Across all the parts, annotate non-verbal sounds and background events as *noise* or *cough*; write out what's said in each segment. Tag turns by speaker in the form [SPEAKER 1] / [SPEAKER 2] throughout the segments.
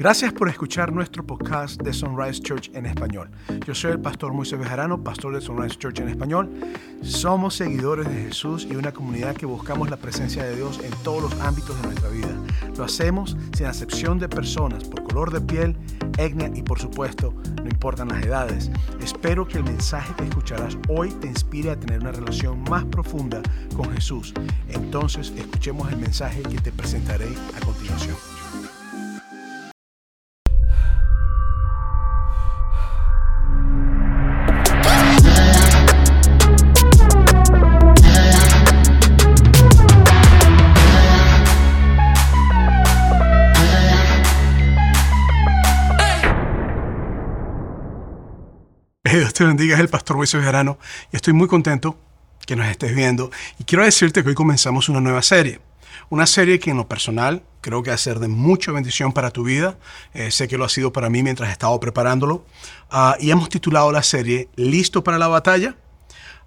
[SPEAKER 1] Gracias por escuchar nuestro podcast de Sunrise Church en español. Yo soy el pastor Moisés Bejarano, pastor de Sunrise Church en español. Somos seguidores de Jesús y una comunidad que buscamos la presencia de Dios en todos los ámbitos de nuestra vida. Lo hacemos sin acepción de personas, por color de piel, etnia y por supuesto, no importan las edades. Espero que el mensaje que escucharás hoy te inspire a tener una relación más profunda con Jesús. Entonces, escuchemos el mensaje que te presentaré a continuación. Te bendiga, el pastor Moisés Verano y estoy muy contento que nos estés viendo y quiero decirte que hoy comenzamos una nueva serie. Una serie que en lo personal creo que va a ser de mucha bendición para tu vida. Eh, sé que lo ha sido para mí mientras he estado preparándolo. Ah, y hemos titulado la serie Listo para la batalla.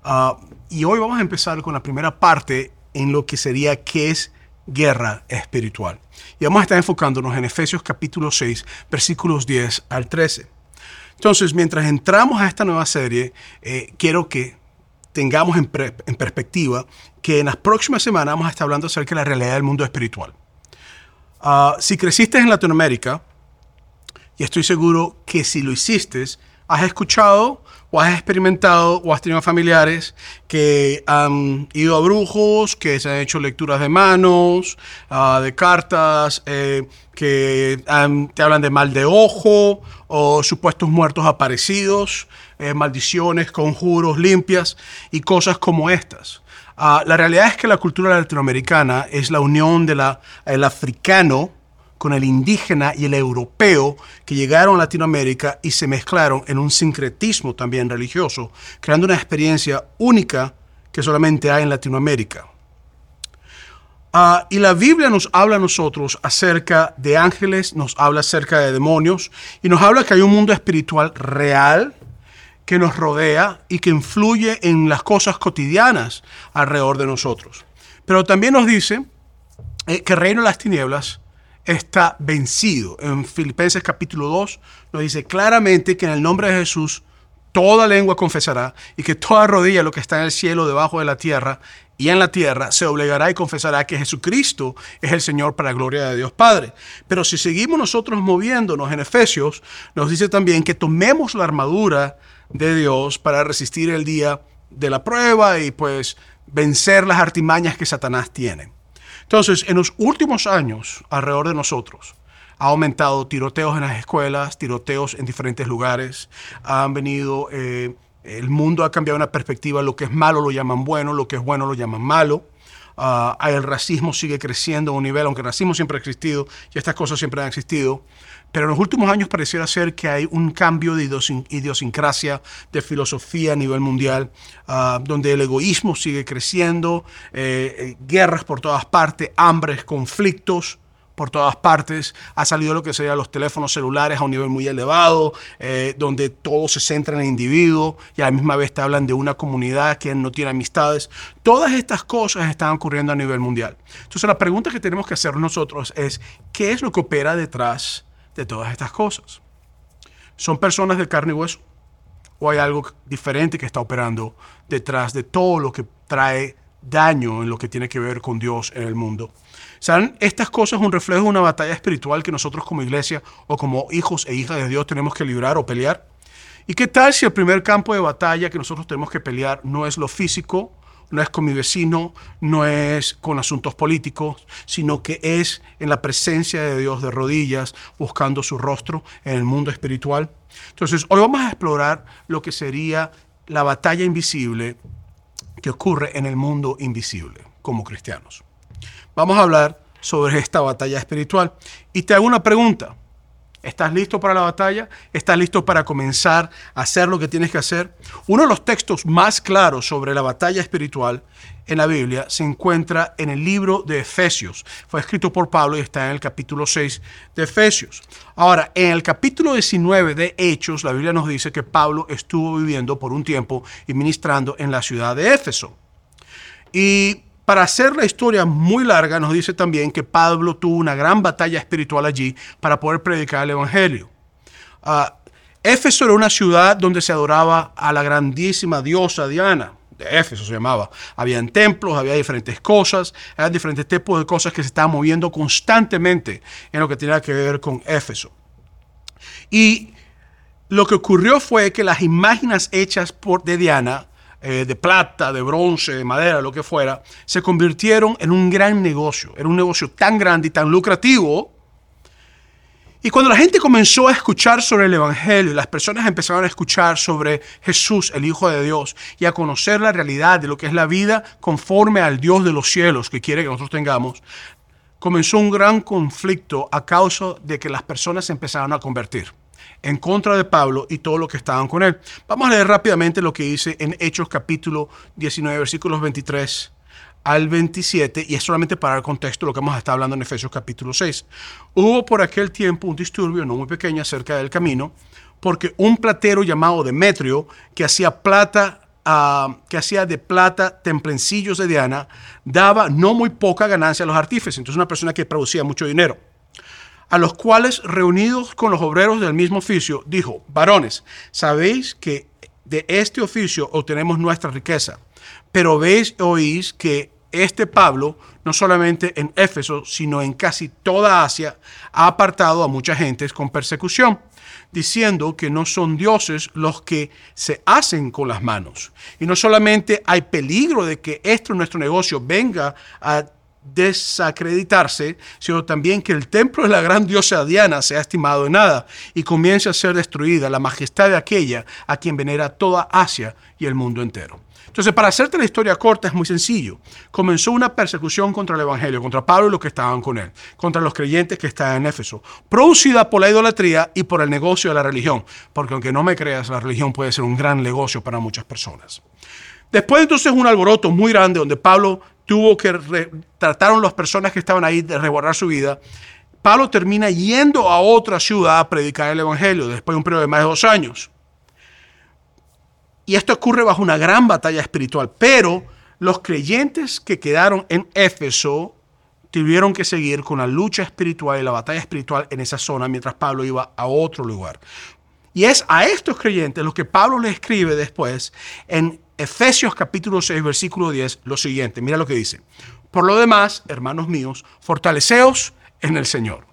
[SPEAKER 1] Ah, y hoy vamos a empezar con la primera parte en lo que sería qué es guerra espiritual. Y vamos a estar enfocándonos en Efesios capítulo 6, versículos 10 al 13. Entonces, mientras entramos a esta nueva serie, eh, quiero que tengamos en, perspectiva que en las próximas semanas vamos a estar hablando acerca de la realidad del mundo espiritual. Ah, si creciste en Latinoamérica, y estoy seguro que si lo hiciste, has escuchado o has experimentado o has tenido familiares que han ido a brujos, que se han hecho lecturas de manos, ah, de cartas, eh, que te hablan de mal de ojo o supuestos muertos aparecidos, eh, maldiciones, conjuros, limpias y cosas como estas. Ah, la realidad es que la cultura latinoamericana es la unión del africano, con el indígena y el europeo que llegaron a Latinoamérica y se mezclaron en un sincretismo también religioso, creando una experiencia única que solamente hay en Latinoamérica. Ah, y la Biblia nos habla a nosotros acerca de ángeles, nos habla acerca de demonios y nos habla que hay un mundo espiritual real que nos rodea y que influye en las cosas cotidianas alrededor de nosotros. Pero también nos dice eh, que reino de las tinieblas está vencido. En Filipenses capítulo 2 nos dice claramente que en el nombre de Jesús toda lengua confesará y que toda rodilla, lo que está en el cielo, debajo de la tierra y en la tierra, se obligará y confesará que Jesucristo es el Señor para la gloria de Dios Padre. Pero si seguimos nosotros moviéndonos en Efesios, nos dice también que tomemos la armadura de Dios para resistir el día de la prueba y pues vencer las artimañas que Satanás tiene. Entonces, en los últimos años, alrededor de nosotros, ha aumentado tiroteos en las escuelas, tiroteos en diferentes lugares, han venido, eh, el mundo ha cambiado una perspectiva, lo que es malo lo llaman bueno, lo que es bueno lo llaman malo. Uh, el racismo sigue creciendo a un nivel, aunque el racismo siempre ha existido y estas cosas siempre han existido, pero en los últimos años pareciera ser que hay un cambio de idiosincrasia, de filosofía a nivel mundial, ah, donde el egoísmo sigue creciendo, eh, eh, guerras por todas partes, hambres, conflictos por todas partes. Ha salido lo que serían los teléfonos celulares a un nivel muy elevado, eh, donde todo se centra en el individuo y a la misma vez te hablan de una comunidad que no tiene amistades. Todas estas cosas están ocurriendo a nivel mundial. Entonces la pregunta que tenemos que hacer nosotros es, ¿qué es lo que opera detrás de todas estas cosas. ¿Son personas de carne y hueso? ¿O hay algo diferente que está operando detrás de todo lo que trae daño en lo que tiene que ver con Dios en el mundo? ¿Saben? Estas cosas un reflejo de una batalla espiritual que nosotros como iglesia o como hijos e hijas de Dios tenemos que librar o pelear. ¿Y qué tal si el primer campo de batalla que nosotros tenemos que pelear no es lo físico, no es con mi vecino, no es con asuntos políticos, sino que es en la presencia de Dios de rodillas, buscando su rostro en el mundo espiritual. Entonces, hoy vamos a explorar lo que sería la batalla invisible que ocurre en el mundo invisible como cristianos. Vamos a hablar sobre esta batalla espiritual. Y te hago una pregunta. ¿Estás listo para la batalla? ¿Estás listo para comenzar a hacer lo que tienes que hacer? Uno de los textos más claros sobre la batalla espiritual en la Biblia se encuentra en el libro de Efesios. Fue escrito por Pablo y está en el capítulo 6 de Efesios. Ahora, en el capítulo 19 de Hechos, la Biblia nos dice que Pablo estuvo viviendo por un tiempo y ministrando en la ciudad de Éfeso. Y para hacer la historia muy larga, nos dice también que Pablo tuvo una gran batalla espiritual allí para poder predicar el Evangelio. Ah, Éfeso era una ciudad donde se adoraba a la grandísima diosa Diana. De Éfeso se llamaba. Habían templos, había diferentes cosas, eran diferentes tipos de cosas que se estaban moviendo constantemente en lo que tenía que ver con Éfeso. Y lo que ocurrió fue que las imágenes hechas por, de Diana eh, de plata, de bronce, de madera, lo que fuera, se convirtieron en un gran negocio. Era un negocio tan grande y tan lucrativo. Y cuando la gente comenzó a escuchar sobre el Evangelio y las personas empezaron a escuchar sobre Jesús, el Hijo de Dios, y a conocer la realidad de lo que es la vida conforme al Dios de los cielos que quiere que nosotros tengamos, comenzó un gran conflicto a causa de que las personas se empezaron a convertir en contra de Pablo y todo lo que estaban con él. Vamos a leer rápidamente lo que dice en Hechos capítulo 19, versículos 23 al 27, y es solamente para el contexto lo que vamos a estar hablando en Efesios capítulo 6. Hubo por aquel tiempo un disturbio no muy pequeño cerca del camino, porque un platero llamado Demetrio, que hacía plata Uh, que hacía de plata templencillos de Diana, daba no muy poca ganancia a los artífices. Entonces, una persona que producía mucho dinero a los cuales reunidos con los obreros del mismo oficio, dijo, varones, sabéis que de este oficio obtenemos nuestra riqueza, pero veis oís que este Pablo, no solamente en Éfeso, sino en casi toda Asia, ha apartado a mucha gente con persecución, diciendo que no son dioses los que se hacen con las manos. Y no solamente hay peligro de que esto, nuestro negocio, venga a desacreditarse, sino también que el templo de la gran diosa Diana sea estimado en nada y comience a ser destruida la majestad de aquella a quien venera toda Asia y el mundo entero. Entonces, para hacerte la historia corta es muy sencillo. Comenzó una persecución contra el Evangelio, contra Pablo y los que estaban con él, contra los creyentes que estaban en Éfeso, producida por la idolatría y por el negocio de la religión, porque aunque no me creas, la religión puede ser un gran negocio para muchas personas. Después entonces un alboroto muy grande donde Pablo tuvo que trataron las personas que estaban ahí de resguardar su vida. Pablo termina yendo a otra ciudad a predicar el Evangelio después de un periodo de más de dos años. Y esto ocurre bajo una gran batalla espiritual. Pero los creyentes que quedaron en Éfeso tuvieron que seguir con la lucha espiritual y la batalla espiritual en esa zona mientras Pablo iba a otro lugar. Y es a estos creyentes los que Pablo le escribe después en Efesios capítulo 6, versículo 10, lo siguiente. Mira lo que dice. Por lo demás, hermanos míos, fortaleceos en el Señor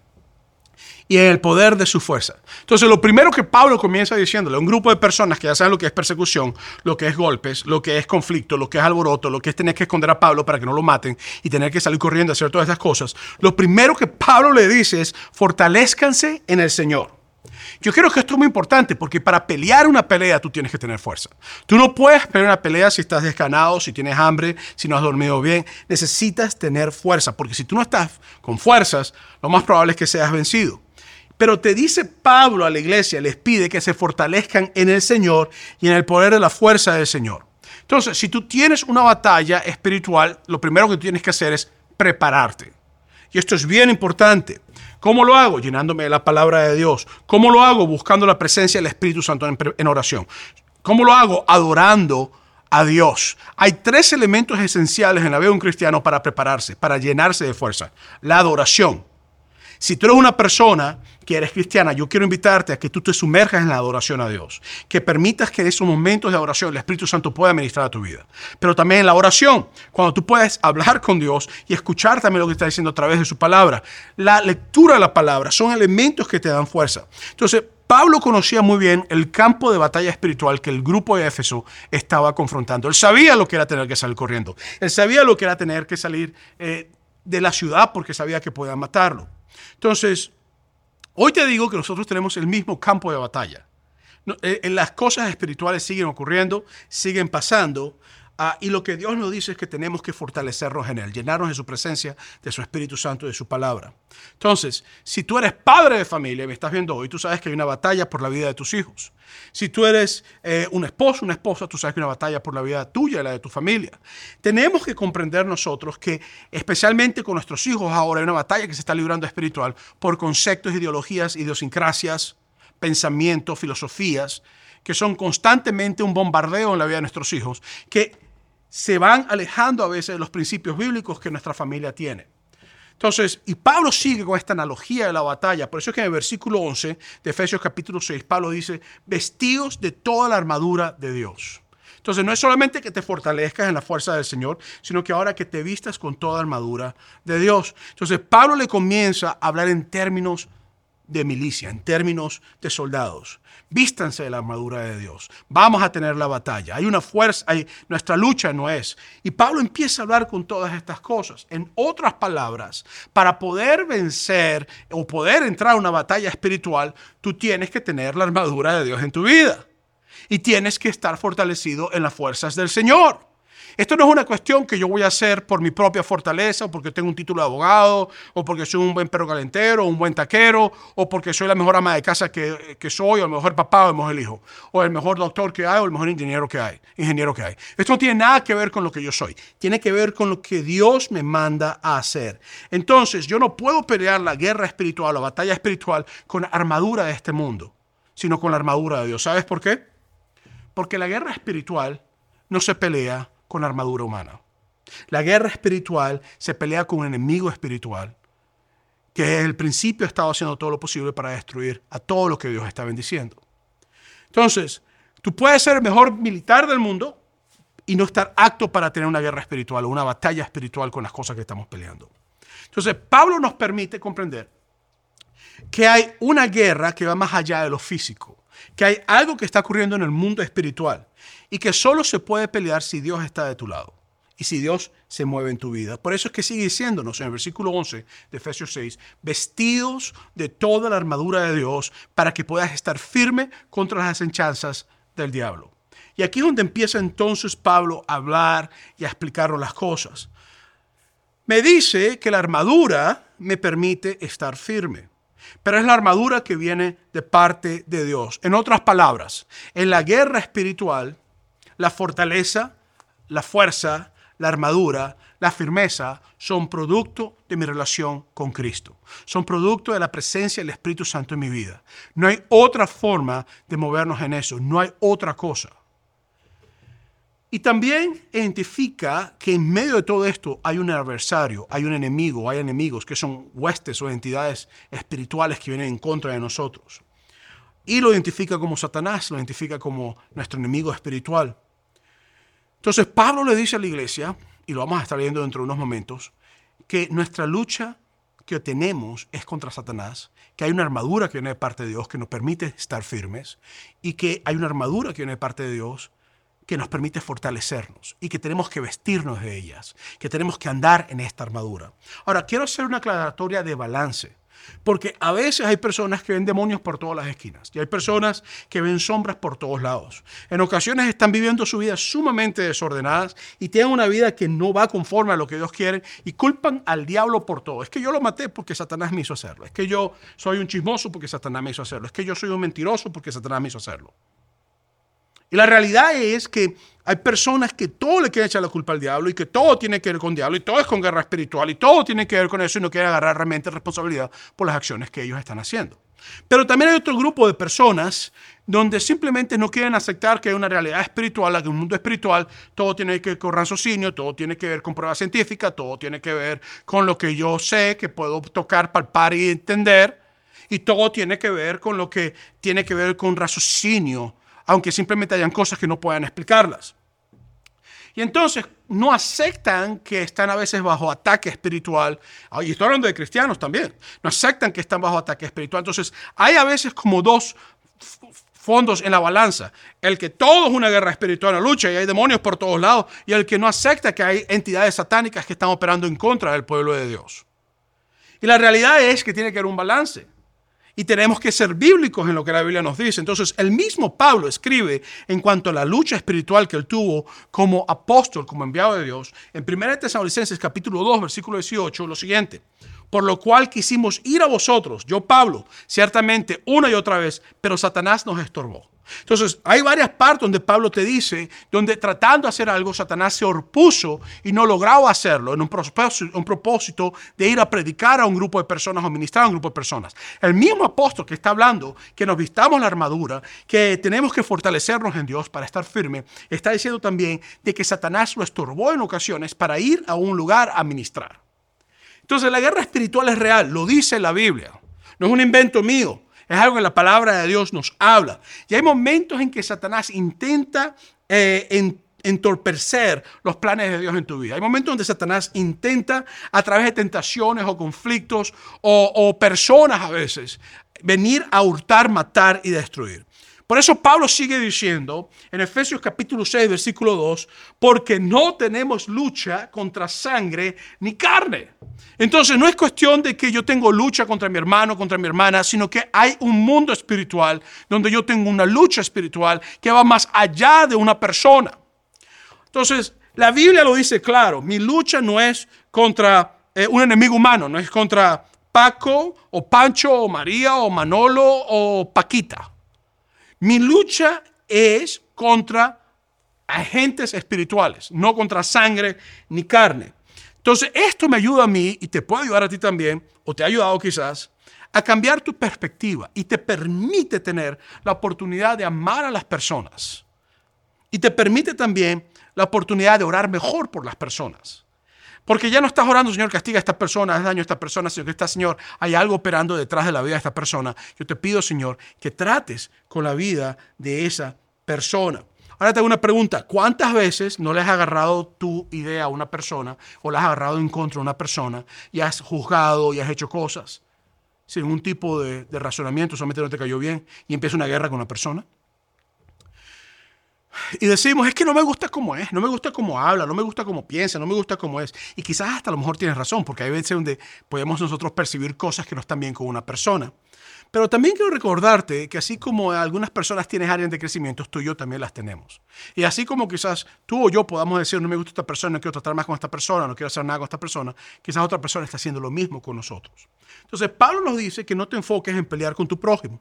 [SPEAKER 1] y en el poder de su fuerza. Entonces, lo primero que Pablo comienza diciéndole a un grupo de personas que ya saben lo que es persecución, lo que es golpes, lo que es conflicto, lo que es alboroto, lo que es tener que esconder a Pablo para que no lo maten y tener que salir corriendo a hacer todas esas cosas, lo primero que Pablo le dice es, fortalezcanse en el Señor. Yo creo que esto es muy importante porque para pelear una pelea tú tienes que tener fuerza. Tú no puedes pelear una pelea si estás desganado, si tienes hambre, si no has dormido bien. Necesitas tener fuerza porque si tú no estás con fuerzas, lo más probable es que seas vencido. Pero te dice Pablo a la iglesia, les pide que se fortalezcan en el Señor y en el poder de la fuerza del Señor. Entonces, si tú tienes una batalla espiritual, lo primero que tienes que hacer es prepararte. Y esto es bien importante. ¿Cómo lo hago? Llenándome de la palabra de Dios. ¿Cómo lo hago? Buscando la presencia del Espíritu Santo en, oración. ¿Cómo lo hago? Adorando a Dios. Hay tres elementos esenciales en la vida de un cristiano para prepararse, para llenarse de fuerza. La adoración. Si tú eres una persona que eres cristiana, yo quiero invitarte a que tú te sumerjas en la adoración a Dios, que permitas que en esos momentos de adoración el Espíritu Santo pueda ministrar a tu vida. Pero también en la oración, cuando tú puedes hablar con Dios y escuchar también lo que está diciendo a través de su palabra. La lectura de la palabra son elementos que te dan fuerza. Entonces, Pablo conocía muy bien el campo de batalla espiritual que el grupo de Éfeso estaba confrontando. Él sabía lo que era tener que salir corriendo. Él sabía lo que era tener que salir eh, de la ciudad porque sabía que podían matarlo. Entonces, hoy te digo que nosotros tenemos el mismo campo de batalla. Eh, las cosas espirituales siguen ocurriendo, siguen pasando, Ah, y lo que Dios nos dice es que tenemos que fortalecernos en Él, llenarnos de su presencia, de su Espíritu Santo, de su palabra. Entonces, si tú eres padre de familia y me estás viendo hoy, tú sabes que hay una batalla por la vida de tus hijos. Si tú eres eh, un esposo, una esposa, tú sabes que hay una batalla por la vida tuya y la de tu familia. Tenemos que comprender nosotros que, especialmente con nuestros hijos ahora, hay una batalla que se está librando espiritual por conceptos, ideologías, idiosincrasias, pensamientos, filosofías, que son constantemente un bombardeo en la vida de nuestros hijos, que se van alejando a veces de los principios bíblicos que nuestra familia tiene. Entonces, y Pablo sigue con esta analogía de la batalla. Por eso es que en el versículo 11 de Efesios capítulo 6, Pablo dice, vestidos de toda la armadura de Dios. Entonces, no es solamente que te fortalezcas en la fuerza del Señor, sino que ahora que te vistas con toda armadura de Dios. Entonces, Pablo le comienza a hablar en términos de milicia, en términos de soldados. Vístanse de la armadura de Dios. Vamos a tener la batalla. Hay una fuerza, hay, nuestra lucha no es. Y Pablo empieza a hablar con todas estas cosas. En otras palabras, para poder vencer o poder entrar a una batalla espiritual, tú tienes que tener la armadura de Dios en tu vida. Y tienes que estar fortalecido en las fuerzas del Señor. Esto no es una cuestión que yo voy a hacer por mi propia fortaleza, o porque tengo un título de abogado, o porque soy un buen perro calentero, un buen taquero, o porque soy la mejor ama de casa que, soy, o el mejor papá, o el mejor hijo, o el mejor doctor que hay, o el mejor ingeniero que hay. Ingeniero que hay. Esto no tiene nada que ver con lo que yo soy. Tiene que ver con lo que Dios me manda a hacer. Entonces, yo no puedo pelear la guerra espiritual, la batalla espiritual, con la armadura de este mundo, sino con la armadura de Dios. ¿Sabes por qué? Porque la guerra espiritual no se pelea con armadura humana. La guerra espiritual se pelea con un enemigo espiritual que desde el principio ha estado haciendo todo lo posible para destruir a todo lo que Dios está bendiciendo. Entonces, tú puedes ser el mejor militar del mundo y no estar apto para tener una guerra espiritual o una batalla espiritual con las cosas que estamos peleando. Entonces, Pablo nos permite comprender que hay una guerra que va más allá de lo físico, que hay algo que está ocurriendo en el mundo espiritual y que solo se puede pelear si Dios está de tu lado y si Dios se mueve en tu vida. Por eso es que sigue diciéndonos en el versículo 11 de Efesios 6, vestidos de toda la armadura de Dios para que puedas estar firme contra las asechanzas del diablo. Y aquí es donde empieza entonces Pablo a hablar y a explicarnos las cosas. Me dice que la armadura me permite estar firme pero es la armadura que viene de parte de Dios. En otras palabras, en la guerra espiritual, la fortaleza, la fuerza, la armadura, la firmeza son producto de mi relación con Cristo. Son producto de la presencia del Espíritu Santo en mi vida. No hay otra forma de movernos en eso, no hay otra cosa. Y también identifica que en medio de todo esto hay un adversario, hay un enemigo, hay enemigos que son huestes o entidades espirituales que vienen en contra de nosotros. Y lo identifica como Satanás, lo identifica como nuestro enemigo espiritual. Entonces Pablo le dice a la iglesia, y lo vamos a estar viendo dentro de unos momentos, que nuestra lucha que tenemos es contra Satanás, que hay una armadura que viene de parte de Dios que nos permite estar firmes y que hay una armadura que viene de parte de Dios que nos permite fortalecernos y que tenemos que vestirnos de ellas, que tenemos que andar en esta armadura. Ahora, quiero hacer una aclaratoria de balance, porque a veces hay personas que ven demonios por todas las esquinas y hay personas que ven sombras por todos lados. En ocasiones están viviendo su vida sumamente desordenadas y tienen una vida que no va conforme a lo que Dios quiere y culpan al diablo por todo. Es que yo lo maté porque Satanás me hizo hacerlo. Es que yo soy un chismoso porque Satanás me hizo hacerlo. Es que yo soy un mentiroso porque Satanás me hizo hacerlo. Y la realidad es que hay personas que todo le quieren echar la culpa al diablo y que todo tiene que ver con diablo y todo es con guerra espiritual y todo tiene que ver con eso y no quieren agarrar realmente responsabilidad por las acciones que ellos están haciendo. Pero también hay otro grupo de personas donde simplemente no quieren aceptar que hay una realidad espiritual, que en un mundo espiritual todo tiene que ver con raciocinio, todo tiene que ver con prueba científica, todo tiene que ver con lo que yo sé, que puedo tocar, palpar y entender, y todo tiene que ver con lo que tiene que ver con raciocinio aunque simplemente hayan cosas que no puedan explicarlas. Y entonces no aceptan que están a veces bajo ataque espiritual. Y estoy hablando de cristianos también. No aceptan que están bajo ataque espiritual. Entonces hay a veces como dos fondos en la balanza. El que todo es una guerra espiritual, una lucha y hay demonios por todos lados. Y el que no acepta que hay entidades satánicas que están operando en contra del pueblo de Dios. Y la realidad es que tiene que haber un balance y tenemos que ser bíblicos en lo que la Biblia nos dice. Entonces, el mismo Pablo escribe en cuanto a la lucha espiritual que él tuvo como apóstol, como enviado de Dios, en 1 Tesalonicenses capítulo 2, versículo 18, lo siguiente. Por lo cual quisimos ir a vosotros, yo Pablo, ciertamente una y otra vez, pero Satanás nos estorbó. Entonces, hay varias partes donde Pablo te dice, donde tratando de hacer algo, Satanás se opuso y no lograba hacerlo en un propósito, de ir a predicar a un grupo de personas o ministrar a un grupo de personas. El mismo apóstol que está hablando que nos vistamos la armadura, que tenemos que fortalecernos en Dios para estar firme, está diciendo también de que Satanás lo estorbó en ocasiones para ir a un lugar a ministrar. Entonces, la guerra espiritual es real, lo dice la Biblia. No es un invento mío. Es algo que la palabra de Dios nos habla. Y hay momentos en que Satanás intenta eh, entorpecer los planes de Dios en tu vida. Hay momentos donde Satanás intenta, a través de tentaciones o conflictos o, o personas a veces, venir a hurtar, matar y destruir. Por eso Pablo sigue diciendo en Efesios capítulo 6, versículo 2, porque no tenemos lucha contra sangre ni carne. Entonces no es cuestión de que yo tengo lucha contra mi hermano, contra mi hermana, sino que hay un mundo espiritual donde yo tengo una lucha espiritual que va más allá de una persona. Entonces, la Biblia lo dice claro, mi lucha no es contra eh, un enemigo humano, no es contra Paco o Pancho o María o Manolo o Paquita. Mi lucha es contra agentes espirituales, no contra sangre ni carne. Entonces, esto me ayuda a mí y te puede ayudar a ti también, o te ha ayudado quizás, a cambiar tu perspectiva y te permite tener la oportunidad de amar a las personas. Y te permite también la oportunidad de orar mejor por las personas. Porque ya no estás orando, Señor, castiga a esta persona, haz daño a esta persona, sino que está, Señor, hay algo operando detrás de la vida de esta persona. Yo te pido, Señor, que trates con la vida de esa persona. Ahora te hago una pregunta. ¿Cuántas veces no le has agarrado tu idea a una persona o la has agarrado en contra de una persona y has juzgado y has hecho cosas sin ningún tipo de, de razonamiento, solamente no te cayó bien y empieza una guerra con una persona? Y decimos, es que no me gusta cómo es, no me gusta cómo habla, no me gusta cómo piensa, no me gusta cómo es. Y quizás hasta a lo mejor tienes razón, porque hay veces donde podemos nosotros percibir cosas que no están bien con una persona. Pero también quiero recordarte que así como algunas personas tienen áreas de crecimiento, tú y yo también las tenemos. Y así como quizás tú o yo podamos decir, no me gusta esta persona, no quiero tratar más con esta persona, no quiero hacer nada con esta persona, quizás otra persona está haciendo lo mismo con nosotros. Entonces, Pablo nos dice que no te enfoques en pelear con tu prójimo.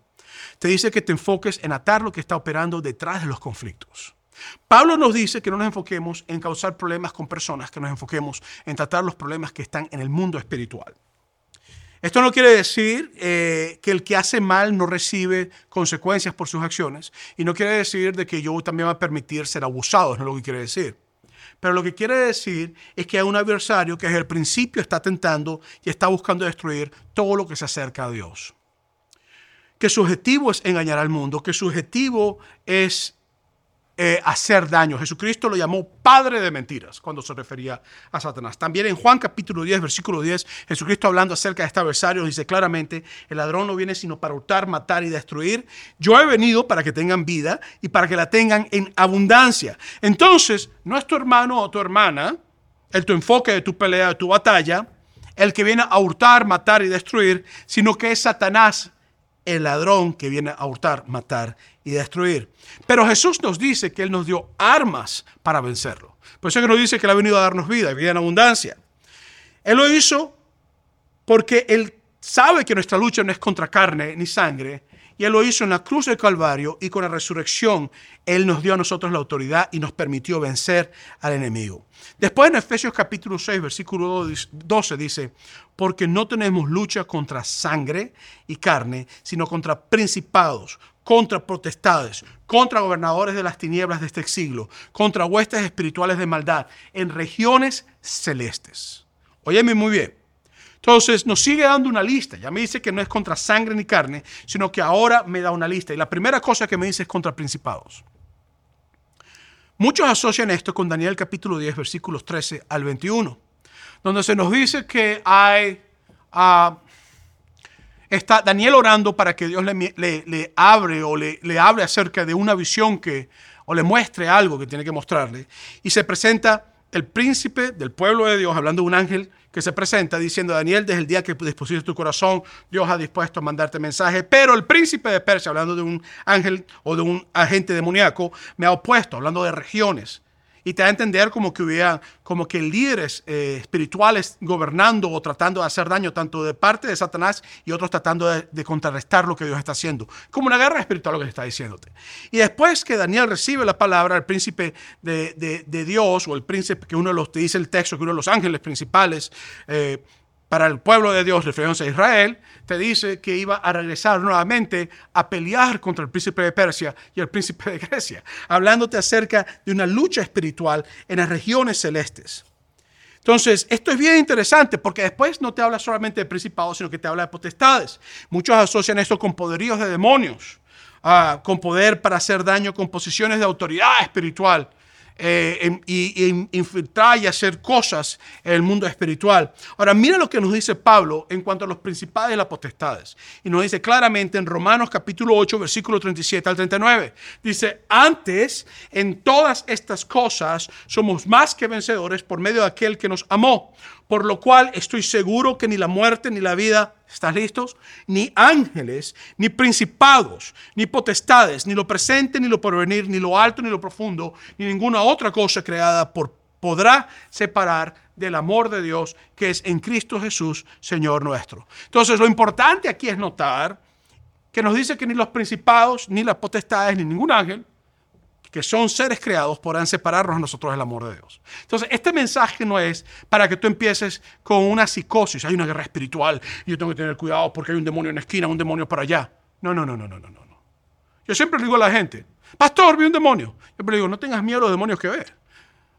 [SPEAKER 1] Te dice que te enfoques en atar lo que está operando detrás de los conflictos. Pablo nos dice que no nos enfoquemos en causar problemas con personas, que nos enfoquemos en tratar los problemas que están en el mundo espiritual. Esto no quiere decir eh, que el que hace mal no recibe consecuencias por sus acciones y no quiere decir de que yo también va a permitir ser abusado, no es lo que quiere decir. Pero lo que quiere decir es que hay un adversario que desde el principio está tentando y está buscando destruir todo lo que se acerca a Dios. Que su objetivo es engañar al mundo, que su objetivo es eh, hacer daño. Jesucristo lo llamó padre de mentiras cuando se refería a Satanás. También en Juan capítulo 10, versículo 10, Jesucristo hablando acerca de este adversario dice claramente, el ladrón no viene sino para hurtar, matar y destruir. Yo he venido para que tengan vida y para que la tengan en abundancia. Entonces, no es tu hermano o tu hermana, el tu enfoque de tu pelea, de tu batalla, el que viene a hurtar, matar y destruir, sino que es Satanás el ladrón que viene a hurtar, matar y destruir. Pero Jesús nos dice que Él nos dio armas para vencerlo. Por eso es que nos dice que Él ha venido a darnos vida, vida en abundancia. Él lo hizo porque Él sabe que nuestra lucha no es contra carne ni sangre, y Él lo hizo en la cruz del Calvario y con la resurrección Él nos dio a nosotros la autoridad y nos permitió vencer al enemigo. Después en Efesios capítulo 6, versículo 12 dice, porque no tenemos lucha contra sangre y carne, sino contra principados, contra potestades, contra gobernadores de las tinieblas de este siglo, contra huestes espirituales de maldad en regiones celestes. Óyeme muy bien. Entonces nos sigue dando una lista. Ya me dice que no es contra sangre ni carne, sino que ahora me da una lista. Y la primera cosa que me dice es contra principados. Muchos asocian esto con Daniel capítulo 10, versículos 13 al 21, donde se nos dice que hay... Uh, está Daniel orando para que Dios le, le, abre o le, le hable acerca de una visión que, o le muestre algo que tiene que mostrarle. Y se presenta el príncipe del pueblo de Dios, hablando de un ángel que se presenta diciendo, Daniel, desde el día que dispusiste tu corazón, Dios ha dispuesto a mandarte mensaje, pero el príncipe de Persia, hablando de un ángel o de un agente demoníaco, me ha opuesto, hablando de regiones. Y te da a entender como que hubiera, como que líderes eh, espirituales gobernando o tratando de hacer daño tanto de parte de Satanás y otros tratando de, contrarrestar lo que Dios está haciendo. Como una guerra espiritual lo que está diciéndote. Y después que Daniel recibe la palabra, el príncipe de, Dios o el príncipe que uno de los, te dice el texto, que uno de los ángeles principales, eh, para el pueblo de Dios, refiriéndose a Israel, te dice que iba a regresar nuevamente a pelear contra el príncipe de Persia y el príncipe de Grecia, hablándote acerca de una lucha espiritual en las regiones celestes. Entonces, esto es bien interesante porque después no te habla solamente de principados, sino que te habla de potestades. Muchos asocian esto con poderíos de demonios, ah, con poder para hacer daño, con posiciones de autoridad espiritual eh, y, infiltrar y hacer cosas en el mundo espiritual. Ahora, mira lo que nos dice Pablo en cuanto a los principales y las potestades. Y nos dice claramente en Romanos capítulo 8, versículo 37 al 39. Dice, antes en todas estas cosas somos más que vencedores por medio de aquel que nos amó por lo cual estoy seguro que ni la muerte ni la vida, ¿estás listos? Ni ángeles, ni principados, ni potestades, ni lo presente, ni lo porvenir, ni lo alto, ni lo profundo, ni ninguna otra cosa creada por, podrá separar del amor de Dios que es en Cristo Jesús, Señor nuestro. Entonces, lo importante aquí es notar que nos dice que ni los principados, ni las potestades, ni ningún ángel, que son seres creados, podrán separarnos a nosotros del amor de Dios. Entonces, este mensaje no es para que tú empieces con una psicosis, hay una guerra espiritual yo tengo que tener cuidado porque hay un demonio en la esquina, un demonio para allá. No, no, no, no, no, no, no. Yo siempre le digo a la gente, pastor, vi un demonio. Yo siempre le digo, no tengas miedo a los demonios que ves.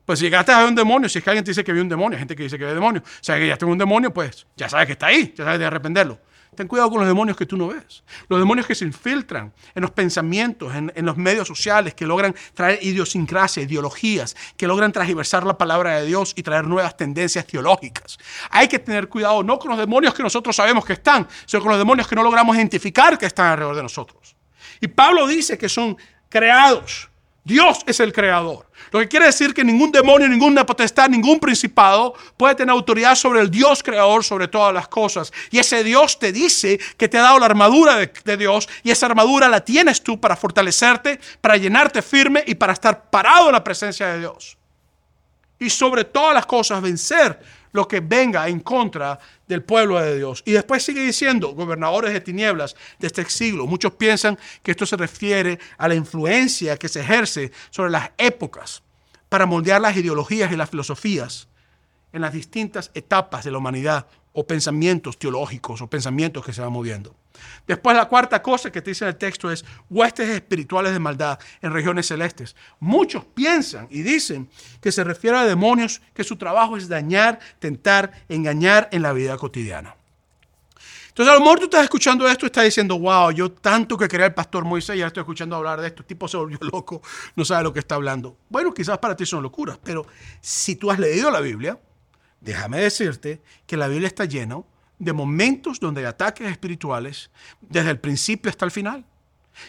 [SPEAKER 1] Pues si llegaste a ver un demonio, si es que alguien te dice que vi un demonio, hay gente que dice que ve demonio, o sea que ya tengo un demonio, pues ya sabes que está ahí, ya sabes de arrependerlo. Ten cuidado con los demonios que tú no ves. Los demonios que se infiltran en los pensamientos, en, los medios sociales, que logran traer idiosincrasia, ideologías, que logran transversar la palabra de Dios y traer nuevas tendencias teológicas. Hay que tener cuidado no con los demonios que nosotros sabemos que están, sino con los demonios que no logramos identificar que están alrededor de nosotros. Y Pablo dice que son creados. Dios es el creador. Lo que quiere decir que ningún demonio, ninguna potestad, ningún principado puede tener autoridad sobre el Dios creador, sobre todas las cosas. Y ese Dios te dice que te ha dado la armadura de, de, Dios y esa armadura la tienes tú para fortalecerte, para llenarte firme y para estar parado en la presencia de Dios. Y sobre todas las cosas vencer lo que venga en contra del pueblo de Dios. Y después sigue diciendo, gobernadores de tinieblas de este siglo. Muchos piensan que esto se refiere a la influencia que se ejerce sobre las épocas para moldear las ideologías y las filosofías en las distintas etapas de la humanidad o pensamientos teológicos o pensamientos que se van moviendo. Después la cuarta cosa que te dice en el texto es huestes espirituales de maldad en regiones celestes. Muchos piensan y dicen que se refiere a demonios que su trabajo es dañar, tentar, engañar en la vida cotidiana. Entonces a lo mejor tú estás escuchando esto y estás diciendo, wow, yo tanto que quería el pastor Moisés y ahora estoy escuchando hablar de esto, el tipo se volvió *laughs* loco, no sabe lo que está hablando. Bueno, quizás para ti son locuras, pero si tú has leído la Biblia, déjame decirte que la Biblia está llena de momentos donde hay ataques espirituales desde el principio hasta el final.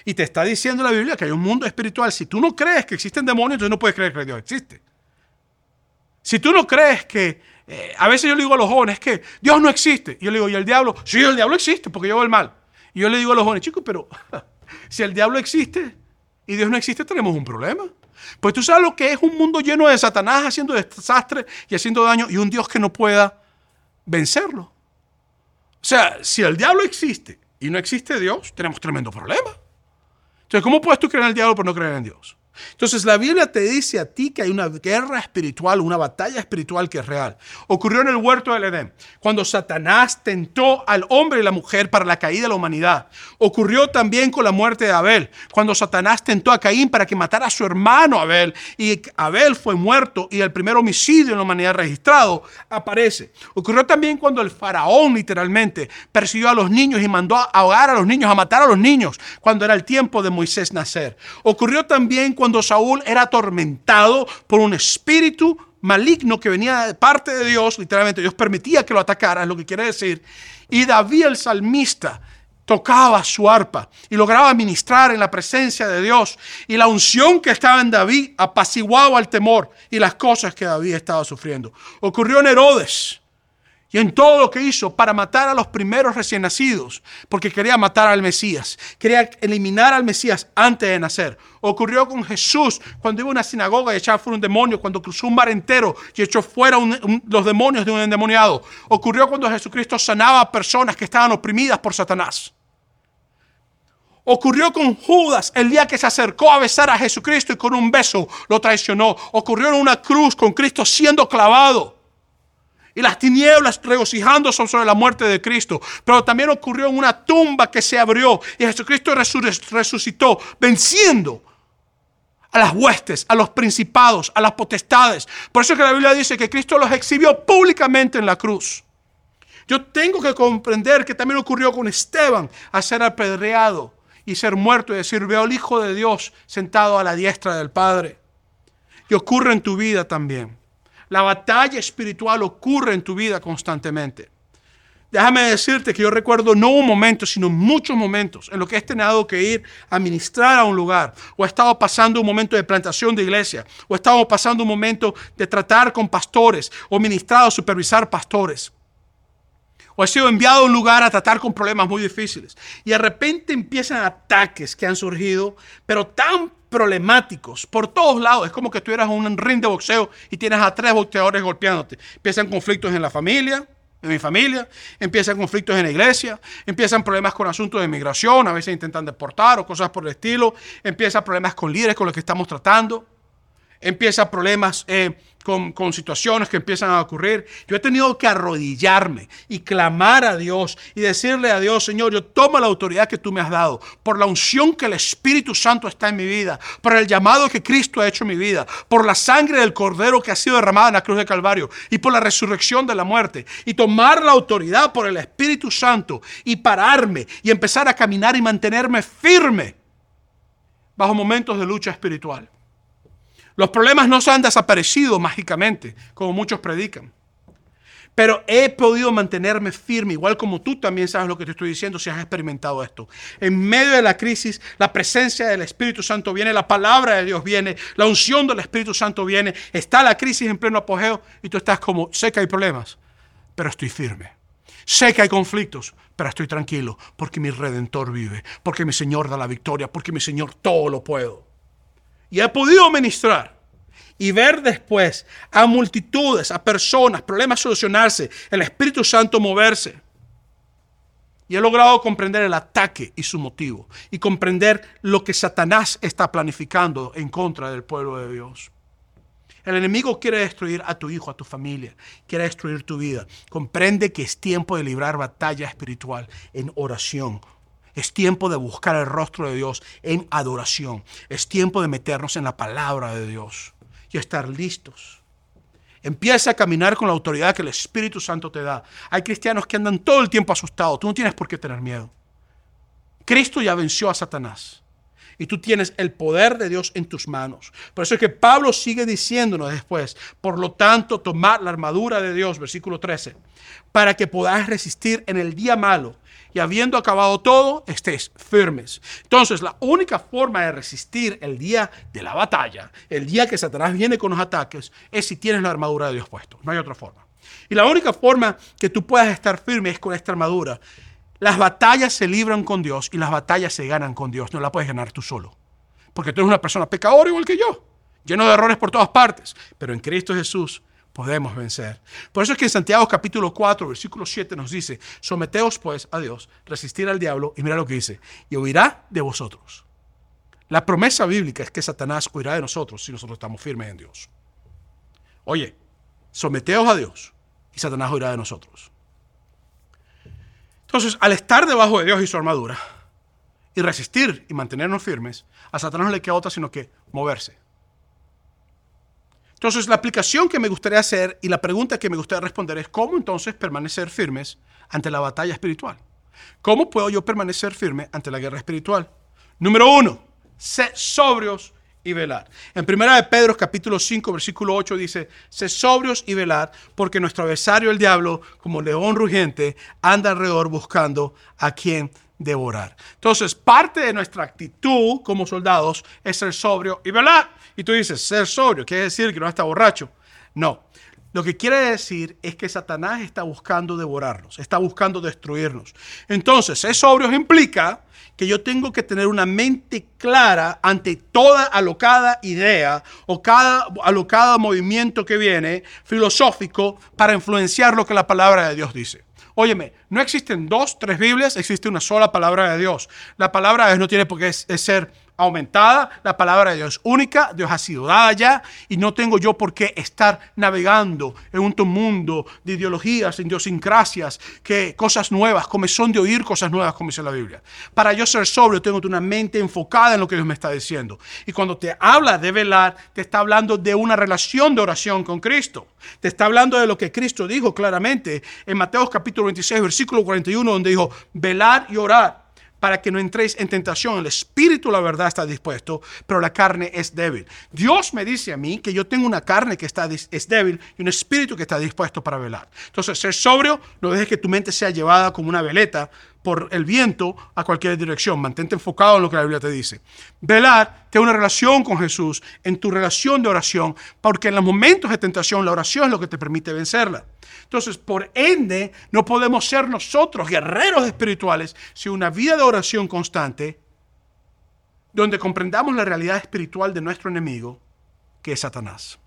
[SPEAKER 1] Y te está diciendo la Biblia que hay un mundo espiritual. Si tú no crees que existen demonios, entonces no puedes creer que Dios existe. Si tú no crees que, eh, a veces yo le digo a los jóvenes que Dios no existe. Y yo le digo, ¿y el diablo? Sí, el diablo existe porque yo veo el mal. Y yo le digo a los jóvenes, chicos, pero *laughs* si el diablo existe y Dios no existe, tenemos un problema. Pues tú sabes lo que es un mundo lleno de Satanás haciendo desastre y haciendo daño y un Dios que no pueda vencerlo. O sea, si el diablo existe y no existe Dios, tenemos tremendo problema. Entonces, ¿cómo puedes tú creer en el diablo por no creer en Dios? Entonces la Biblia te dice a ti que hay una guerra espiritual, una batalla espiritual que es real. Ocurrió en el huerto del Edén, cuando Satanás tentó al hombre y la mujer para la caída de la humanidad. Ocurrió también con la muerte de Abel, cuando Satanás tentó a Caín para que matara a su hermano Abel y Abel fue muerto y el primer homicidio en la humanidad registrado aparece. Ocurrió también cuando el faraón literalmente persiguió a los niños y mandó a ahogar a los niños, a matar a los niños, cuando era el tiempo de Moisés nacer. Ocurrió también cuando Saúl era atormentado por un espíritu maligno que venía de parte de Dios, literalmente Dios permitía que lo atacara, es lo que quiere decir. Y David el salmista tocaba su arpa y lograba ministrar en la presencia de Dios. Y la unción que estaba en David apaciguaba el temor y las cosas que David estaba sufriendo. Ocurrió en Herodes y en todo lo que hizo para matar a los primeros recién nacidos, porque quería matar al Mesías, quería eliminar al Mesías antes de nacer. Ocurrió con Jesús cuando iba a una sinagoga y echaba fuera un demonio, cuando cruzó un mar entero y echó fuera los demonios de un endemoniado. Ocurrió cuando Jesucristo sanaba a personas que estaban oprimidas por Satanás. Ocurrió con Judas el día que se acercó a besar a Jesucristo y con un beso lo traicionó. Ocurrió en una cruz con Cristo siendo clavado y las tinieblas regocijando sobre la muerte de Cristo. Pero también ocurrió en una tumba que se abrió y Jesucristo resucitó, venciendo a las huestes, a los principados, a las potestades. Por eso es que la Biblia dice que Cristo los exhibió públicamente en la cruz. Yo tengo que comprender que también ocurrió con Esteban a ser apedreado y ser muerto y decir, veo al Hijo de Dios sentado a la diestra del Padre. Y ocurre en tu vida también. La batalla espiritual ocurre en tu vida constantemente. Déjame decirte que yo recuerdo no un momento, sino muchos momentos en los que he tenido que ir a ministrar a un lugar, o he estado pasando un momento de plantación de iglesia, o he estado pasando un momento de tratar con pastores, o ministrado, supervisar pastores. O he sido enviado a un lugar a tratar con problemas muy difíciles. Y de repente empiezan ataques que han surgido, pero tan problemáticos por todos lados. Es como que tú eras un ring de boxeo y tienes a tres boxeadores golpeándote. Empiezan conflictos en la familia, en mi familia, empiezan conflictos en la iglesia, empiezan problemas con asuntos de migración, a veces intentan deportar o cosas por el estilo, empiezan problemas con líderes con los que estamos tratando, empiezan problemas... Eh, con, situaciones que empiezan a ocurrir. Yo he tenido que arrodillarme y clamar a Dios y decirle a Dios, Señor, yo tomo la autoridad que tú me has dado, por la unción que el Espíritu Santo está en mi vida, por el llamado que Cristo ha hecho en mi vida, por la sangre del Cordero que ha sido derramada en la cruz de Calvario y por la resurrección de la muerte. Y tomar la autoridad por el Espíritu Santo y pararme y empezar a caminar y mantenerme firme bajo momentos de lucha espiritual. Los problemas no se han desaparecido mágicamente, como muchos predican. Pero he podido mantenerme firme, igual como tú también sabes lo que te estoy diciendo si has experimentado esto. En medio de la crisis, la presencia del Espíritu Santo viene, la palabra de Dios viene, la unción del Espíritu Santo viene, está la crisis en pleno apogeo y tú estás como, sé que hay problemas, pero estoy firme. Sé que hay conflictos, pero estoy tranquilo porque mi redentor vive, porque mi Señor da la victoria, porque mi Señor todo lo puedo y he podido ministrar y ver después a multitudes, a personas, problemas solucionarse, el Espíritu Santo moverse. Y he logrado comprender el ataque y su motivo y comprender lo que Satanás está planificando en contra del pueblo de Dios. El enemigo quiere destruir a tu hijo, a tu familia, quiere destruir tu vida. Comprende que es tiempo de librar batalla espiritual en oración, es tiempo de buscar el rostro de Dios en adoración. Es tiempo de meternos en la palabra de Dios y estar listos. Empieza a caminar con la autoridad que el Espíritu Santo te da. Hay cristianos que andan todo el tiempo asustados. Tú no tienes por qué tener miedo. Cristo ya venció a Satanás. Y tú tienes el poder de Dios en tus manos. Por eso es que Pablo sigue diciéndonos después, por lo tanto, tomar la armadura de Dios, versículo 13, para que podáis resistir en el día malo y habiendo acabado todo, estés firmes. Entonces, la única forma de resistir el día de la batalla, el día que Satanás viene con los ataques, es si tienes la armadura de Dios puesto. No hay otra forma. Y la única forma que tú puedas estar firme es con esta armadura. Las batallas se libran con Dios y las batallas se ganan con Dios. No la puedes ganar tú solo. Porque tú eres una persona pecadora igual que yo, lleno de errores por todas partes. Pero en Cristo Jesús podemos vencer. Por eso es que en Santiago capítulo 4, versículo 7 nos dice, someteos pues a Dios, resistir al diablo, y mira lo que dice, y huirá de vosotros. La promesa bíblica es que Satanás huirá de nosotros si nosotros estamos firmes en Dios. Oye, someteos a Dios y Satanás huirá de nosotros. Entonces, al estar debajo de Dios y su armadura, y resistir y mantenernos firmes, a Satanás no le queda otra sino que moverse. Entonces, la aplicación que me gustaría hacer y la pregunta que me gustaría responder es, ¿cómo entonces permanecer firmes ante la batalla espiritual? ¿Cómo puedo yo permanecer firme ante la guerra espiritual? Número uno, sé sobrios y velar. En primera de Pedro capítulo 5 versículo 8 dice, sé sobrios y velar porque nuestro adversario el diablo, como león rugiente, anda alrededor buscando a quien devorar. Entonces, parte de nuestra actitud como soldados es ser sobrio y velar. Y tú dices, ser sobrio, quiere decir que no está borracho. No. lo que quiere decir es que Satanás está buscando devorarnos, está buscando destruirnos. Entonces, ser sobrios implica que yo tengo que tener una mente clara ante toda alocada idea o cada alocado movimiento que viene filosófico para influenciar lo que la palabra de Dios dice. Óyeme, no existen dos, tres Biblias, existe una sola palabra de Dios. La palabra de Dios no tiene por qué ser aumentada, la palabra de Dios única, Dios ha sido dada ya y no tengo yo por qué estar navegando en un mundo de ideologías, idiosincrasias, que cosas nuevas, como son de oír cosas nuevas, como dice la Biblia. Para yo ser sobrio tengo una mente enfocada en lo que Dios me está diciendo. Y cuando te habla de velar, te está hablando de una relación de oración con Cristo. Te está hablando de lo que Cristo dijo claramente en Mateo capítulo 26, versículo 41, donde dijo, velar y orar para que no entréis en tentación. El espíritu, la verdad, está dispuesto, pero la carne es débil. Dios me dice a mí que yo tengo una carne que está, es débil y un espíritu que está dispuesto para velar. Entonces, ser sobrio, no dejes que tu mente sea llevada como una veleta por el viento a cualquier dirección. Mantente enfocado en lo que la Biblia te dice. Velar, ten una relación con Jesús, en tu relación de oración, porque en los momentos de tentación la oración es lo que te permite vencerla. Entonces, por ende, no podemos ser nosotros guerreros espirituales sin una vida de oración constante donde comprendamos la realidad espiritual de nuestro enemigo, que es Satanás.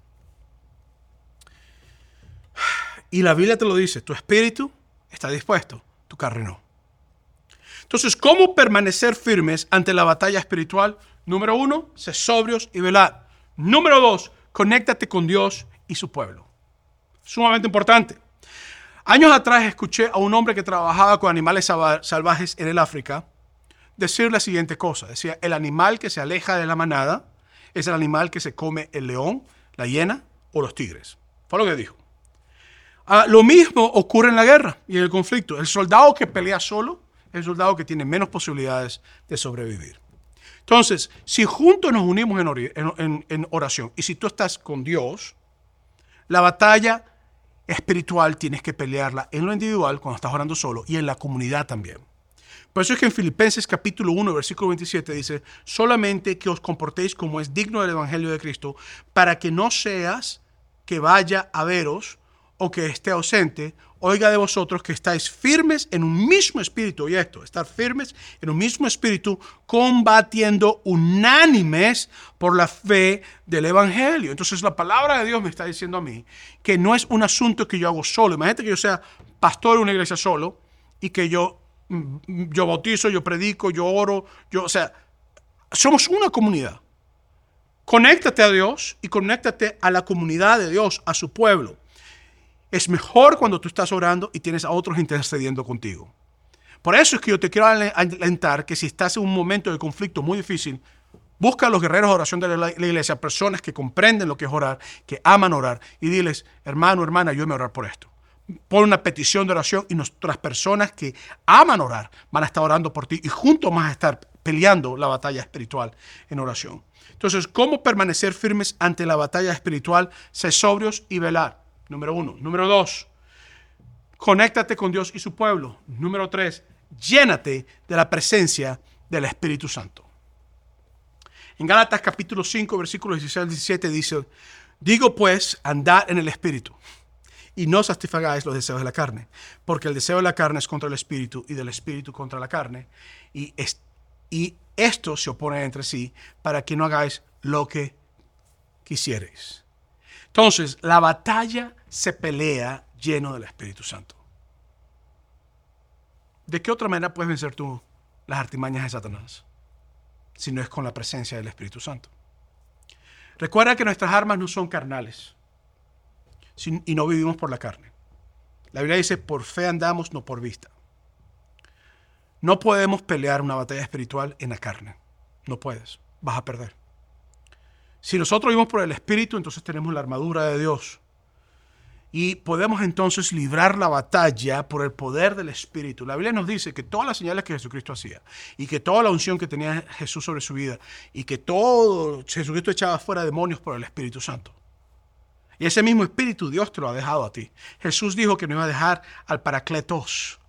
[SPEAKER 1] Y la Biblia te lo dice, tu espíritu está dispuesto, tu carne no. Entonces, ¿cómo permanecer firmes ante la batalla espiritual? Número uno, sé sobrios y velar. Número dos, conéctate con Dios y su pueblo. Sumamente importante. Años atrás escuché a un hombre que trabajaba con animales salvajes en el África decir la siguiente cosa. Decía, el animal que se aleja de la manada es el animal que se come el león, la hiena o los tigres. Fue lo que dijo. Ah, lo mismo ocurre en la guerra y en el conflicto. El soldado que pelea solo el soldado que tiene menos posibilidades de sobrevivir. Entonces, si juntos nos unimos en oración y si tú estás con Dios, la batalla espiritual tienes que pelearla en lo individual cuando estás orando solo y en la comunidad también. Por eso es que en Filipenses capítulo 1, versículo 27 dice, solamente que os comportéis como es digno del Evangelio de Cristo, para que no seas que vaya a veros o que esté ausente, oiga de vosotros que estáis firmes en un mismo espíritu, y esto, estar firmes en un mismo espíritu, combatiendo unánimes por la fe del Evangelio. Entonces la palabra de Dios me está diciendo a mí que no es un asunto que yo hago solo. Imagínate que yo sea pastor de una iglesia solo y que yo, mm, yo bautizo, yo predico, yo oro, yo, o sea, somos una comunidad. Conéctate a Dios y conéctate a la comunidad de Dios, a su pueblo. Es mejor cuando tú estás orando y tienes a otros intercediendo contigo. Por eso es que yo te quiero alentar que si estás en un momento de conflicto muy difícil, busca a los guerreros de oración de la iglesia, personas que comprenden lo que es orar, que aman orar, y diles, hermano, hermana, yo me orar por esto. Pon una petición de oración y nuestras personas que aman orar van a estar orando por ti y juntos van a estar peleando la batalla espiritual en oración. Entonces, ¿cómo permanecer firmes ante la batalla espiritual? Ser sobrios y velar. Número uno. Número dos, conéctate con Dios y su pueblo. Número tres, llénate de la presencia del Espíritu Santo. En Gálatas capítulo 5, versículos 16 al 17 dice, digo pues, andad en el Espíritu y no satisfagáis los deseos de la carne, porque el deseo de la carne es contra el Espíritu y del Espíritu contra la carne, y, y esto se opone entre sí para que no hagáis lo que quisierais. Entonces, la batalla se pelea lleno del Espíritu Santo. ¿De qué otra manera puedes vencer tú las artimañas de Satanás? Si no es con la presencia del Espíritu Santo. Recuerda que nuestras armas no son carnales y no vivimos por la carne. La Biblia dice, por fe andamos, no por vista. No podemos pelear una batalla espiritual en la carne. No puedes. Vas a perder. Si nosotros vivimos por el Espíritu, entonces tenemos la armadura de Dios. Y podemos entonces librar la batalla por el poder del Espíritu. La Biblia nos dice que todas las señales que Jesucristo hacía y que toda la unción que tenía Jesús sobre su vida y que todo Jesucristo echaba fuera demonios por el Espíritu Santo. Y ese mismo Espíritu Dios te lo ha dejado a ti. Jesús dijo que no iba a dejar al Paracletos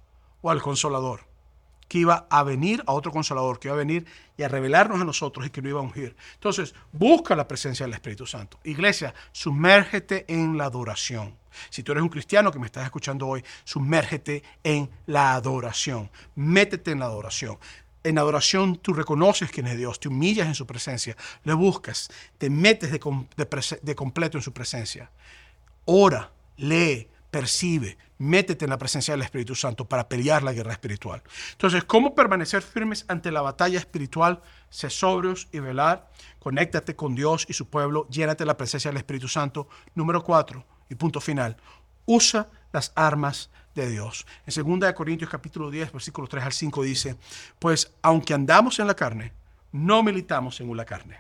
[SPEAKER 1] o al Consolador. Que iba a venir a otro consolador, que iba a venir y a revelarnos a nosotros y que no iba a ungir. Entonces, busca la presencia del Espíritu Santo. Iglesia, sumérgete en la adoración. Si tú eres un cristiano que me estás escuchando hoy, sumérgete en la adoración. Métete en la adoración. En adoración tú reconoces quién es Dios, te humillas en su presencia, le buscas, te metes de, de completo en su presencia. Ora, lee, percibe, métete en la presencia del Espíritu Santo para pelear la guerra espiritual. Entonces, ¿cómo permanecer firmes ante la batalla espiritual? Sé sobrios y velar, conéctate con Dios y su pueblo, llénate de la presencia del Espíritu Santo. Número cuatro, y punto final, usa las armas de Dios. En 2 Corintios capítulo 10, versículos 3 al 5 dice, pues aunque andamos en la carne, no militamos según la carne.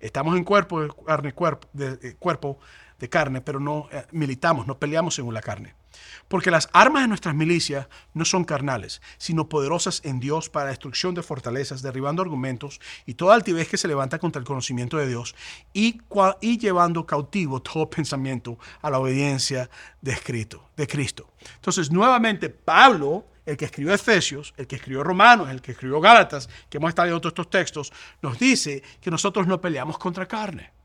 [SPEAKER 1] Estamos en cuerpo carne, cuerpo, eh, cuerpo de carne, pero no eh, militamos, no peleamos según la carne. Porque las armas de nuestras milicias no son carnales, sino poderosas en Dios para destrucción de fortalezas, derribando argumentos y toda altivez que se levanta contra el conocimiento de Dios y, llevando cautivo todo *laughs* pensamiento a la obediencia de, Cristo. Entonces, nuevamente, Pablo, el que escribió Efesios, el que escribió Romanos, el que escribió Gálatas, que hemos estado todos estos textos, nos dice que nosotros no peleamos contra carne.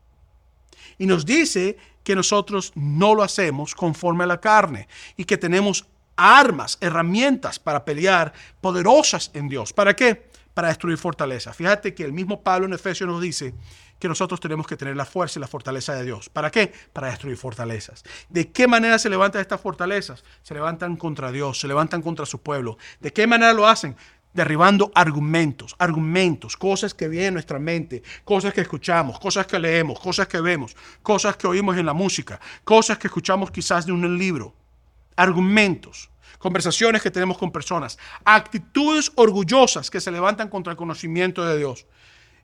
[SPEAKER 1] Y nos dice que nosotros no lo hacemos conforme a la carne y que tenemos armas, herramientas para pelear poderosas en Dios. ¿Para qué? Para destruir fortaleza. Fíjate que el mismo Pablo en Efesios nos dice que nosotros tenemos que tener la fuerza y la fortaleza de Dios. ¿Para qué? Para destruir fortalezas. ¿De qué manera se levantan estas fortalezas? Se levantan contra Dios, se levantan contra su pueblo. ¿De qué manera lo hacen? Derribando argumentos, argumentos, cosas que vienen en nuestra mente, cosas que escuchamos, cosas que leemos, cosas que vemos, cosas que oímos en la música, cosas que escuchamos quizás de un libro, argumentos, conversaciones que tenemos con personas, actitudes orgullosas que se levantan contra el conocimiento de Dios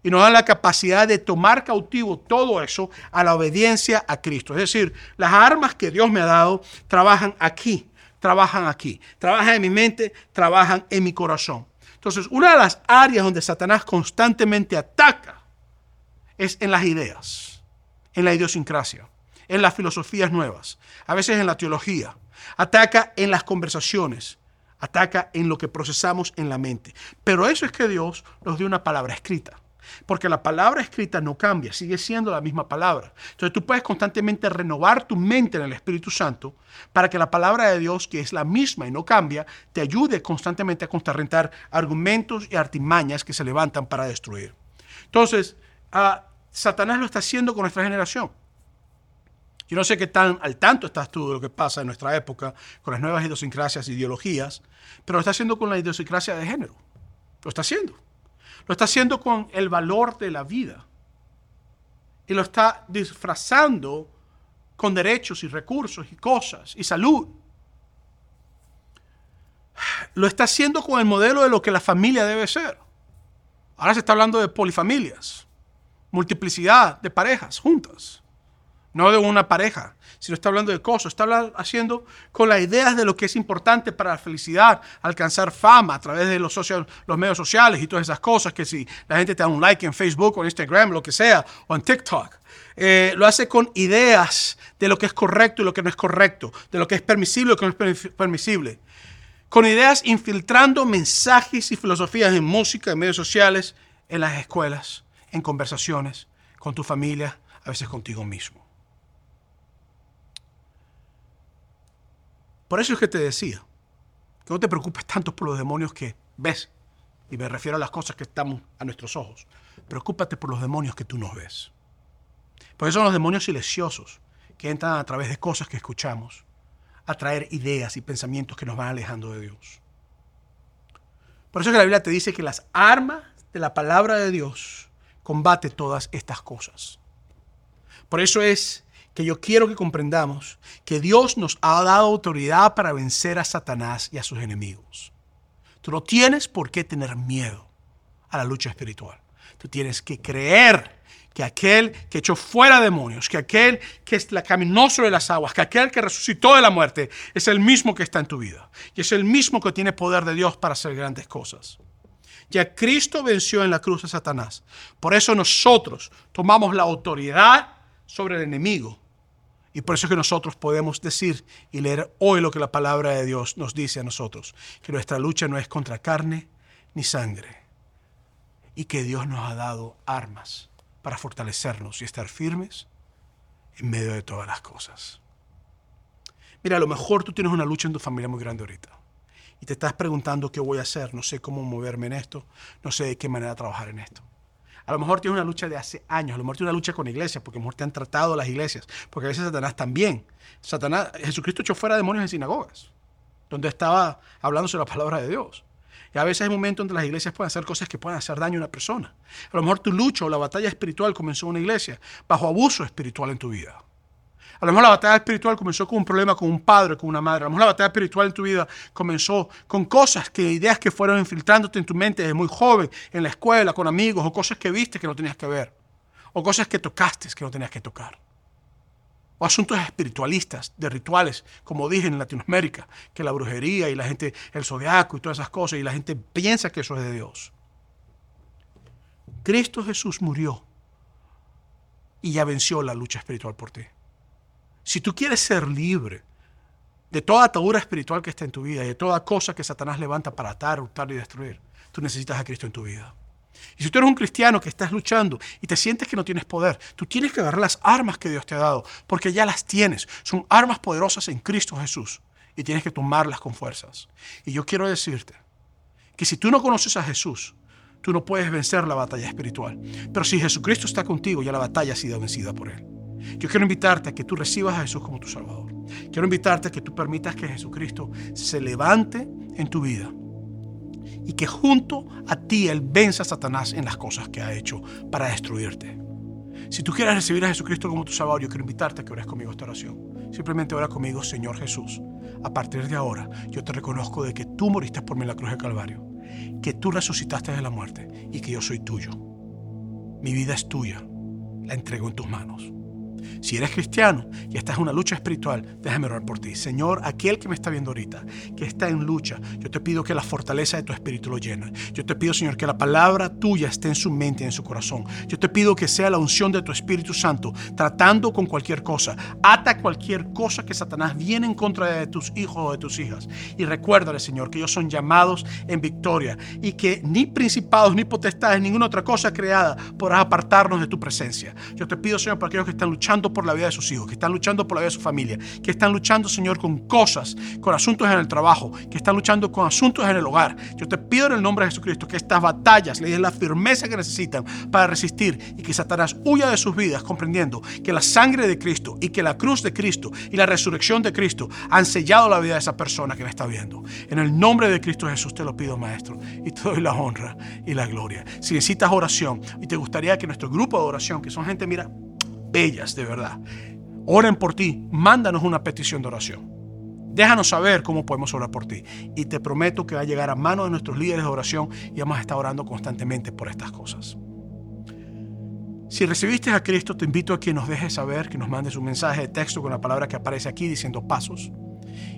[SPEAKER 1] y nos dan la capacidad de tomar cautivo todo eso a la obediencia a Cristo. Es decir, las armas que Dios me ha dado trabajan aquí, trabajan aquí, trabajan en mi mente, trabajan en mi corazón. Entonces, una de las áreas donde Satanás constantemente ataca es en las ideas, en la idiosincrasia, en las filosofías nuevas, a veces en la teología. Ataca en las conversaciones, ataca en lo que procesamos en la mente. Pero eso es que Dios nos dio una palabra escrita. Porque la palabra escrita no cambia, sigue siendo la misma palabra. Entonces tú puedes constantemente renovar tu mente en el Espíritu Santo para que la palabra de Dios, que es la misma y no cambia, te ayude constantemente a contrarrentar argumentos y artimañas que se levantan para destruir. Entonces, uh, Satanás lo está haciendo con nuestra generación. Yo no sé qué tan al tanto estás tú de lo que pasa en nuestra época con las nuevas idiosincrasias e ideologías, pero lo está haciendo con la idiosincrasia de género. Lo está haciendo. Lo está haciendo con el valor de la vida. Y lo está disfrazando con derechos y recursos y cosas y salud. Lo está haciendo con el modelo de lo que la familia debe ser. Ahora se está hablando de polifamilias, multiplicidad de parejas juntas, no de una pareja, sino está hablando de cosas, está haciendo con las ideas de lo que es importante para la felicidad, alcanzar fama a través de los, los medios sociales y todas esas cosas, que si la gente te da un like en Facebook o en Instagram, lo que sea, o en TikTok. Eh, lo hace con ideas de lo que es correcto y lo que no es correcto, de lo que es permisible y lo que no es permisible. Con ideas infiltrando mensajes y filosofías en música, en medios sociales, en las escuelas, en conversaciones, con tu familia, a veces contigo mismo. Por eso es que te decía, que no te preocupes tanto por los demonios que ves, y me refiero a las cosas que están a nuestros ojos. Preocúpate por los demonios que tú no ves. Porque son los demonios silenciosos que entran a través de cosas que escuchamos, a traer ideas y pensamientos que nos van alejando de Dios. Por eso es que la Biblia te dice que las armas de la palabra de Dios combate todas estas cosas. Por eso es que yo quiero que comprendamos que Dios nos ha dado autoridad para vencer a Satanás y a sus enemigos. Tú no tienes por qué tener miedo a la lucha espiritual. Tú tienes que creer que aquel que echó fuera demonios, que aquel que caminó sobre las aguas, que aquel que resucitó de la muerte, es el mismo que está en tu vida. Y es el mismo que tiene poder de Dios para hacer grandes cosas. Ya Cristo venció en la cruz a Satanás. Por eso nosotros tomamos la autoridad sobre el enemigo Y por eso es que nosotros podemos decir y leer hoy lo que la palabra de Dios nos dice a nosotros, que nuestra lucha no es contra carne ni sangre, y que Dios nos ha dado armas para fortalecernos y estar firmes en medio de todas las cosas. Mira, a lo mejor tú tienes una lucha en tu familia muy grande ahorita y te estás preguntando qué voy a hacer, no sé cómo moverme en esto, no sé de qué manera trabajar en esto. A lo mejor tienes una lucha de hace años, a lo mejor tienes una lucha con iglesias, porque a lo mejor te han tratado las iglesias, porque a veces Satanás también. Satanás, Jesucristo echó fuera demonios en sinagogas, donde estaba hablando sobre la palabra de Dios. Y a veces hay momentos donde las iglesias pueden hacer cosas que pueden hacer daño a una persona. A lo mejor tu lucha o la batalla espiritual comenzó en una iglesia bajo abuso espiritual en tu vida. A lo mejor la batalla espiritual comenzó con un problema con un padre, con una madre. A lo mejor la batalla espiritual en tu vida comenzó con cosas, que ideas que fueron infiltrándote en tu mente desde muy joven, en la escuela, con amigos, o cosas que viste que no tenías que ver, o cosas que tocaste que no tenías que tocar. O asuntos espiritualistas, de rituales, como dije en Latinoamérica, que la brujería y la gente, el zodiaco y todas esas cosas, y la gente piensa que eso es de Dios. Cristo Jesús murió y ya venció la lucha espiritual por ti. Si tú quieres ser libre de toda atadura espiritual que está en tu vida y de toda cosa que Satanás levanta para atar, hurtar y destruir, tú necesitas a Cristo en tu vida. Y si tú eres un cristiano que estás luchando y te sientes que no tienes poder, tú tienes que agarrar las armas que Dios te ha dado, porque ya las tienes. Son armas poderosas en Cristo Jesús y tienes que tomarlas con fuerzas. Y yo quiero decirte que si tú no conoces a Jesús, tú no puedes vencer la batalla espiritual. Pero si Jesucristo está contigo, ya la batalla ha sido vencida por Él. Yo quiero invitarte a que tú recibas a Jesús como tu Salvador. Quiero invitarte a que tú permitas que Jesucristo se levante en tu vida y que junto a ti Él venza a Satanás en las cosas que ha hecho para destruirte. Si tú quieres recibir a Jesucristo como tu Salvador, yo quiero invitarte a que ores conmigo esta oración. Simplemente ora conmigo, Señor Jesús. A partir de ahora, yo te reconozco de que tú moriste por mí en la cruz de Calvario, que tú resucitaste de la muerte y que yo soy tuyo. Mi vida es tuya. La entrego en tus manos. Si eres cristiano y estás en una lucha espiritual, déjame orar por ti. Señor, aquel que me está viendo ahorita, que está en lucha, yo te pido que la fortaleza de tu espíritu lo llene. Yo te pido, Señor, que la palabra tuya esté en su mente y en su corazón. Yo te pido que sea la unción de tu Espíritu Santo, tratando con cualquier cosa. Ata cualquier cosa que Satanás viene en contra de tus hijos o de tus hijas. Y recuérdale, Señor, que ellos son llamados en victoria y que ni principados, ni potestades, ninguna otra cosa creada podrá apartarnos de tu presencia. Yo te pido, Señor, para aquellos que están luchando por la vida de sus hijos, que están luchando por la vida de su familia, que están luchando, Señor, con cosas, con asuntos en el trabajo, que están luchando con asuntos en el hogar. Yo te pido en el nombre de Jesucristo que estas batallas le den la firmeza que necesitan para resistir y que Satanás huya de sus vidas, comprendiendo que la sangre de Cristo y que la cruz de Cristo y la resurrección de Cristo han sellado la vida de esa persona que me está viendo. En el nombre de Cristo Jesús te lo pido, Maestro, y te doy la honra y la gloria. Si necesitas oración y te gustaría que nuestro grupo de oración, que son gente, mira, bellas, de verdad. Oren por ti, mándanos una petición de oración. Déjanos saber cómo podemos orar por ti. Y te prometo que va a llegar a manos de nuestros líderes de oración y vamos a estar orando constantemente por estas cosas. Si recibiste a Cristo, te invito a que nos dejes saber, que nos mandes un mensaje de texto con la palabra que aparece aquí diciendo pasos.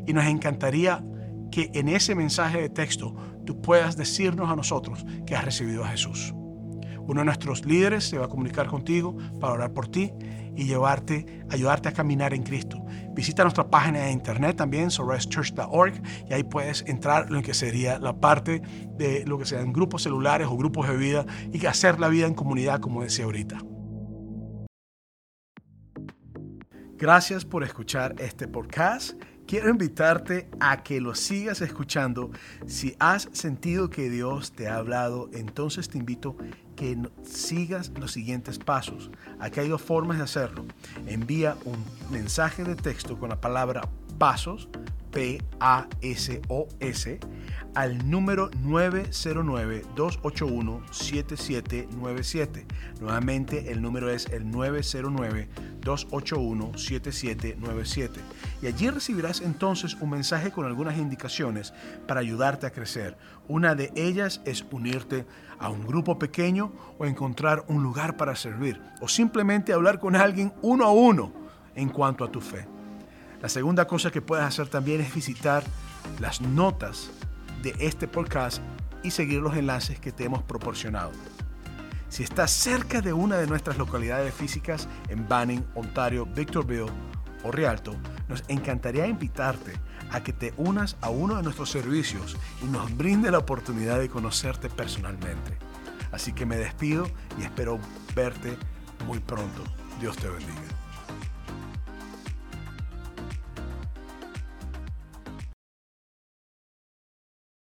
[SPEAKER 1] Y nos encantaría que en ese mensaje de texto tú puedas decirnos a nosotros que has recibido a Jesús. Uno de nuestros líderes se va a comunicar contigo para orar por ti y llevarte, ayudarte a caminar en Cristo. Visita nuestra página de internet también, sorreschurch.org, y ahí puedes entrar en lo que sería la parte de lo que sean grupos celulares o grupos de vida y hacer la vida en comunidad, como decía ahorita. Gracias por escuchar este podcast. Quiero invitarte a que lo sigas escuchando. Si has sentido que Dios te ha hablado, entonces te invito que sigas los siguientes pasos. Aquí hay dos formas de hacerlo. Envía un mensaje de texto con la palabra pasos, P-A-S-O-S, al número 909-281-7797. Nuevamente el número es el 909-281-7797. Y allí recibirás entonces un mensaje con algunas indicaciones para ayudarte a crecer. Una de ellas es unirte a un grupo pequeño o encontrar un lugar para servir o simplemente hablar con alguien uno a uno en cuanto a tu fe. La segunda cosa que puedes hacer también es visitar las notas de este podcast y seguir los enlaces que te hemos proporcionado. Si estás cerca de una de nuestras localidades físicas en Banning, Ontario, Victorville o Rialto, nos encantaría invitarte a que te unas a uno de nuestros servicios y nos brinde la oportunidad de conocerte personalmente. Así que me despido y espero verte muy pronto. Dios te bendiga.